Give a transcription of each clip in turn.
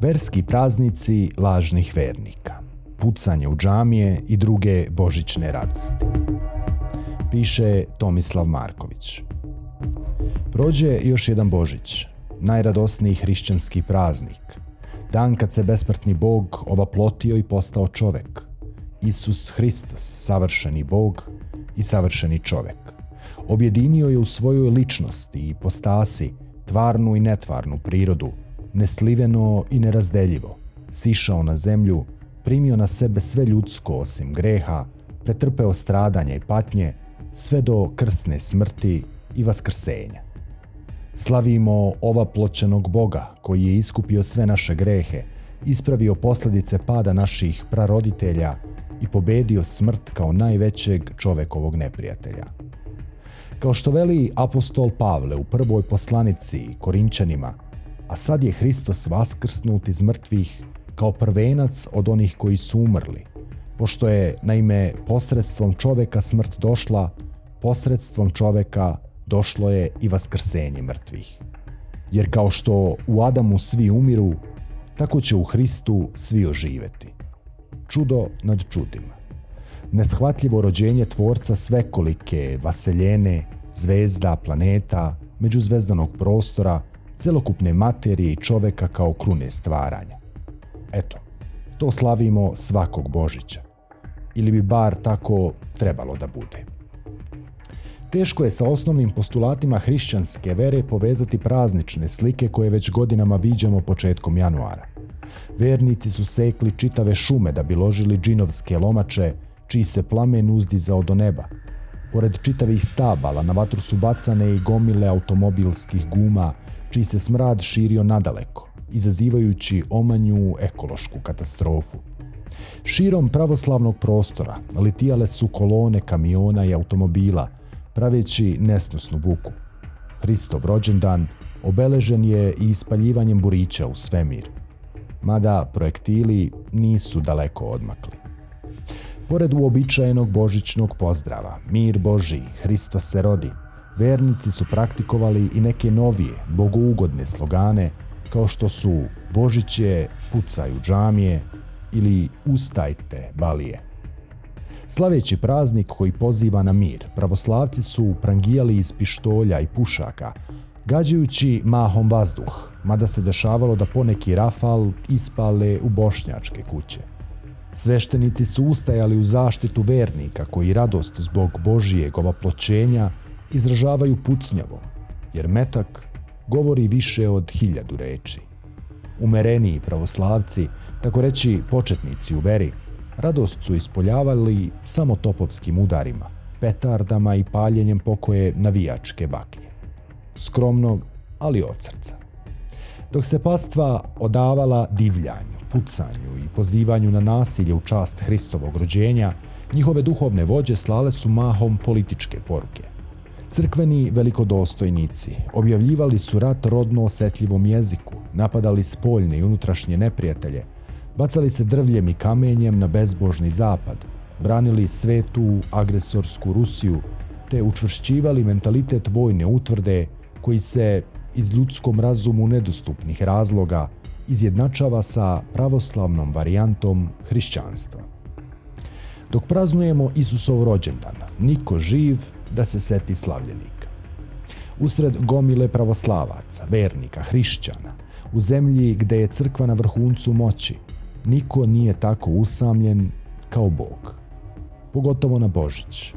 Verski praznici lažnih vernika, pucanje u džamije i druge božićne radosti. Piše Tomislav Marković. Prođe još jedan Božić, najradosniji hrišćanski praznik. Dan kad se besmrtni Bog ovaplotio i postao čovek. Isus Hristos, savršeni Bog i savršeni čovek. Objedinio je u svojoj ličnosti i postasi tvarnu i netvarnu prirodu, nesliveno i nerazdeljivo, sišao na zemlju, primio na sebe sve ljudsko osim greha, pretrpeo stradanja i patnje, sve do krsne smrti i vaskrsenja. Slavimo ova pločenog Boga koji je iskupio sve naše grehe, ispravio posljedice pada naših praroditelja i pobedio smrt kao najvećeg čovekovog neprijatelja. Kao što veli apostol Pavle u prvoj poslanici Korinčanima, a sad je Hristos vaskrsnut iz mrtvih kao prvenac od onih koji su umrli, pošto je, naime, posredstvom čoveka smrt došla, posredstvom čoveka došlo je i vaskrsenje mrtvih. Jer kao što u Adamu svi umiru, tako će u Hristu svi oživeti. Čudo nad čudima. Neshvatljivo rođenje tvorca svekolike, vaseljene, zvezda, planeta, međuzvezdanog prostora, celokupne materije i čoveka kao krune stvaranja. Eto, to slavimo svakog Božića. Ili bi bar tako trebalo da bude. Teško je sa osnovnim postulatima hrišćanske vere povezati praznične slike koje već godinama viđamo početkom januara. Vernici su sekli čitave šume da bi ložili džinovske lomače, čiji se plamen uzdizao do neba. Pored čitavih stabala na vatru su bacane i gomile automobilskih guma, čiji se smrad širio nadaleko, izazivajući omanju ekološku katastrofu. Širom pravoslavnog prostora litijale su kolone kamiona i automobila, praveći nesnosnu buku. Hristov rođendan obeležen je i ispaljivanjem burića u svemir, mada projektili nisu daleko odmakli. Pored uobičajenog božićnog pozdrava, mir Boži, Hristo se rodi, vernici su praktikovali i neke novije, bogougodne slogane, kao što su Božiće, pucaju džamije ili Ustajte, balije. Slaveći praznik koji poziva na mir, pravoslavci su prangijali iz pištolja i pušaka, gađajući mahom vazduh, mada se dešavalo da poneki rafal ispale u bošnjačke kuće. Sveštenici su ustajali u zaštitu vernika koji radost zbog Božijeg ovaploćenja izražavaju pucnjavom, jer metak govori više od hiljadu reči. Umereniji pravoslavci, tako reći početnici u veri, radost su ispoljavali samo topovskim udarima, petardama i paljenjem pokoje navijačke baklje. Skromno, ali od srca. Dok se pastva odavala divljanju, pucanju i pozivanju na nasilje u čast Hristovog rođenja, njihove duhovne vođe slale su mahom političke poruke. Crkveni velikodostojnici objavljivali su rat rodno osjetljivom jeziku, napadali spoljne i unutrašnje neprijatelje, bacali se drvljem i kamenjem na bezbožni zapad, branili svetu agresorsku Rusiju, te učvršćivali mentalitet vojne utvrde koji se iz ljudskom razumu nedostupnih razloga izjednačava sa pravoslavnom varijantom hrišćanstva. Dok praznujemo Isusov rođendan, niko živ da se seti slavljenika. Usred gomile pravoslavaca, vernika, hrišćana, u zemlji gde je crkva na vrhuncu moći, niko nije tako usamljen kao Bog. Pogotovo na Božić.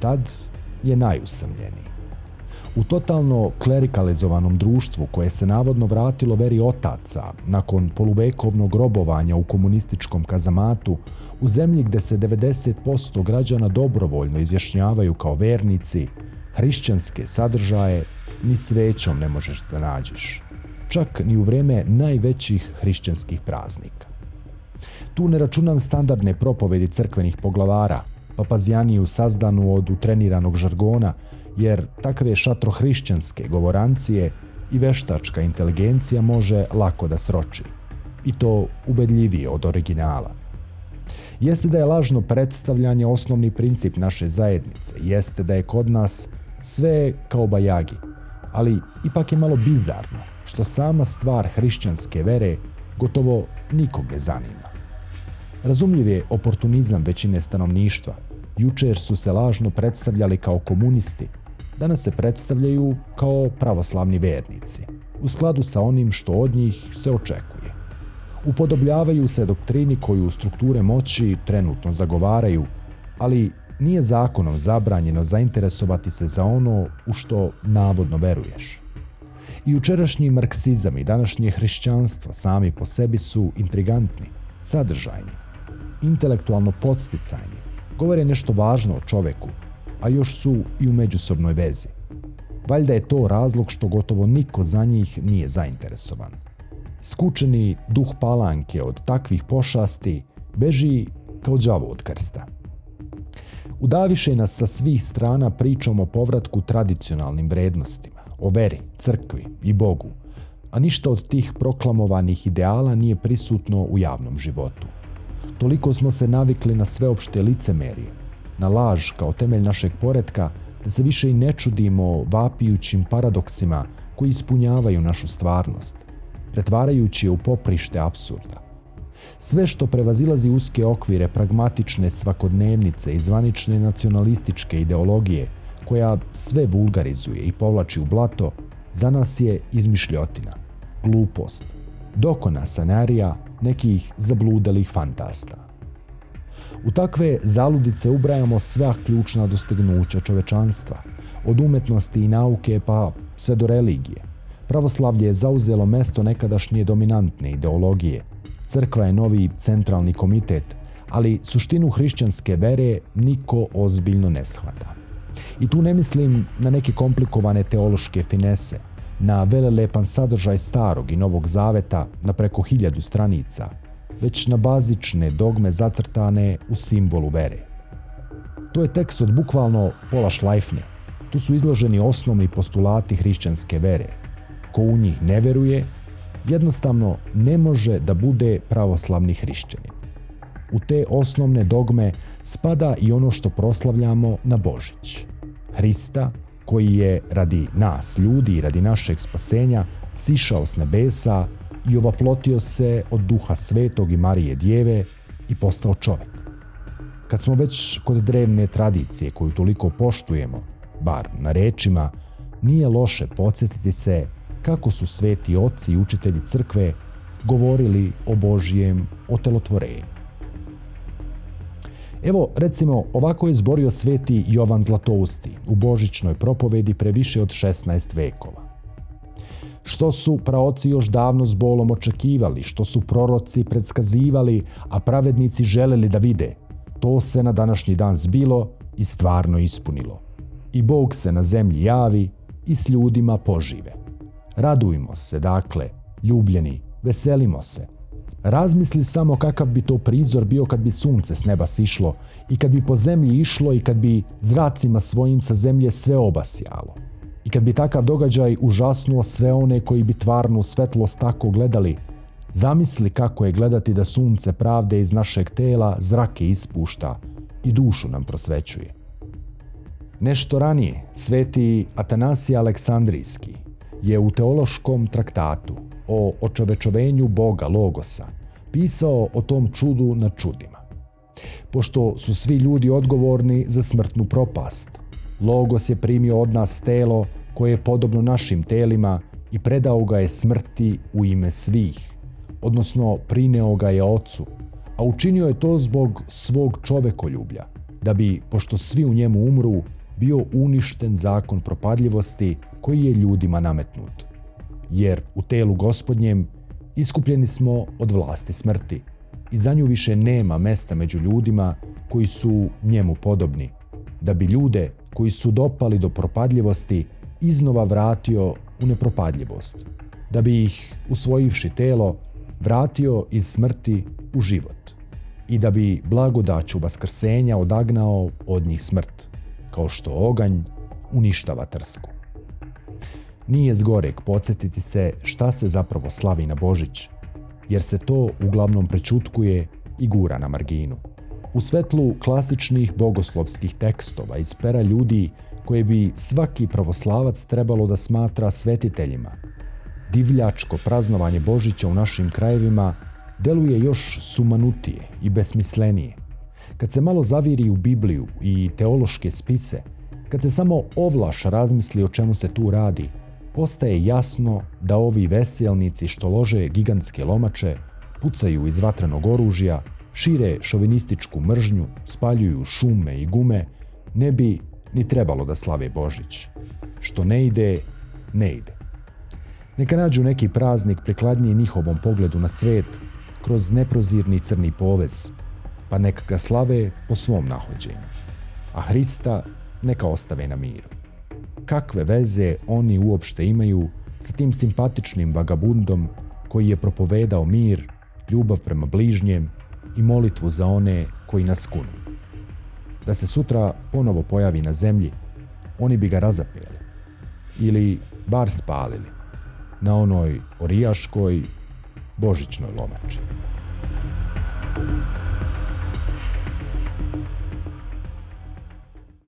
Tad je najusamljeniji. U totalno klerikalizovanom društvu koje se navodno vratilo veri otaca nakon poluvekovnog robovanja u komunističkom kazamatu, u zemlji gde se 90% građana dobrovoljno izjašnjavaju kao vernici, hrišćanske sadržaje ni svećom ne možeš da nađeš. Čak ni u vreme najvećih hrišćanskih praznika. Tu ne računam standardne propovedi crkvenih poglavara, papazijaniju sazdanu od utreniranog žargona, jer takve šatrohrišćanske govorancije i veštačka inteligencija može lako da sroči. I to ubedljivije od originala. Jeste da je lažno predstavljanje osnovni princip naše zajednice, jeste da je kod nas sve kao bajagi, ali ipak je malo bizarno što sama stvar hrišćanske vere gotovo nikog ne zanima. Razumljiv je oportunizam većine stanovništva. Jučer su se lažno predstavljali kao komunisti, danas se predstavljaju kao pravoslavni vernici, u skladu sa onim što od njih se očekuje. Upodobljavaju se doktrini koju strukture moći trenutno zagovaraju, ali nije zakonom zabranjeno zainteresovati se za ono u što navodno veruješ. I jučerašnji marksizam i današnje hrišćanstvo sami po sebi su intrigantni, sadržajni, intelektualno podsticajni, govore nešto važno o čoveku, a još su i u međusobnoj vezi. Valjda je to razlog što gotovo niko za njih nije zainteresovan. Skučeni duh palanke od takvih pošasti beži kao đavo od krsta. Udaviše nas sa svih strana pričom o povratku tradicionalnim vrednostima, o veri, crkvi i Bogu, a ništa od tih proklamovanih ideala nije prisutno u javnom životu. Toliko smo se navikli na sveopšte licemerije, na laž kao temelj našeg poretka, da se više i ne čudimo vapijućim paradoksima koji ispunjavaju našu stvarnost, pretvarajući je u poprište absurda. Sve što prevazilazi uske okvire pragmatične svakodnevnice i zvanične nacionalističke ideologije, koja sve vulgarizuje i povlači u blato, za nas je izmišljotina, glupost, dokona sanarija nekih zabludelih fantasta. U takve zaludice ubrajamo sva ključna dostignuća čovečanstva, od umetnosti i nauke pa sve do religije. Pravoslavlje je zauzelo mesto nekadašnje dominantne ideologije. Crkva je novi centralni komitet, ali suštinu hrišćanske vere niko ozbiljno ne shvata. I tu ne mislim na neke komplikovane teološke finese, na velelepan sadržaj starog i novog zaveta na preko hiljadu stranica, već na bazične dogme zacrtane u simbolu vere. To je tekst od bukvalno pola šlajfne. Tu su izloženi osnovni postulati hrišćanske vere. Ko u njih ne veruje, jednostavno ne može da bude pravoslavni hrišćanin. U te osnovne dogme spada i ono što proslavljamo na Božić. Hrista, koji je radi nas, ljudi i radi našeg spasenja, sišao s nebesa i ovaplotio se od duha svetog i Marije djeve i postao čovjek. Kad smo već kod drevne tradicije koju toliko poštujemo, bar na rečima, nije loše podsjetiti se kako su sveti oci i učitelji crkve govorili o Božijem otelotvorenju. Evo, recimo, ovako je zborio sveti Jovan Zlatousti u božićnoj propovedi pre više od 16 vekova što su praoci još davno s bolom očekivali, što su proroci predskazivali, a pravednici želeli da vide. To se na današnji dan zbilo i stvarno ispunilo. I Bog se na zemlji javi i s ljudima požive. Radujmo se, dakle, ljubljeni, veselimo se. Razmisli samo kakav bi to prizor bio kad bi sunce s neba sišlo i kad bi po zemlji išlo i kad bi zracima svojim sa zemlje sve obasjalo. I kad bi takav događaj užasnuo sve one koji bi tvarnu svetlost tako gledali, zamisli kako je gledati da sunce pravde iz našeg tela zrake ispušta i dušu nam prosvećuje. Nešto ranije, sveti Atanasij Aleksandrijski je u teološkom traktatu o očovečovenju Boga Logosa pisao o tom čudu na čudima. Pošto su svi ljudi odgovorni za smrtnu propast, Logos je primio od nas telo koje je podobno našim telima i predao ga je smrti u ime svih, odnosno prineo ga je ocu, a učinio je to zbog svog čovekoljublja, da bi, pošto svi u njemu umru, bio uništen zakon propadljivosti koji je ljudima nametnut. Jer u telu gospodnjem iskupljeni smo od vlasti smrti i za nju više nema mesta među ljudima koji su njemu podobni, da bi ljude koji su dopali do propadljivosti iznova vratio u nepropadljivost, da bi ih, usvojivši telo, vratio iz smrti u život i da bi blagodaću vaskrsenja odagnao od njih smrt, kao što oganj uništava trsku. Nije zgorek podsjetiti se šta se zapravo slavi na Božić, jer se to uglavnom prečutkuje i gura na marginu. U svetlu klasičnih bogoslovskih tekstova iz pera ljudi koje bi svaki pravoslavac trebalo da smatra svetiteljima. divljačko praznovanje Božića u našim krajevima deluje još sumanutije i besmislenije. Kad se malo zaviri u Bibliju i teološke spise, kad se samo ovlaš razmisli o čemu se tu radi, postaje jasno da ovi veselnici što lože gigantske lomače, pucaju iz vatrenog oružja, šire šovinističku mržnju, spaljuju šume i gume, ne bi ni trebalo da slave Božić. Što ne ide, ne ide. Neka nađu neki praznik prikladniji njihovom pogledu na svet kroz neprozirni crni povez, pa neka ga slave po svom nahođenju. A Hrista neka ostave na miru. Kakve veze oni uopšte imaju sa tim simpatičnim vagabundom koji je propovedao mir, ljubav prema bližnjem i molitvu za one koji nas kunu. Da se sutra ponovo pojavi na zemlji, oni bi ga razapeli ili bar spalili na onoj orijaškoj božićnoj lomači.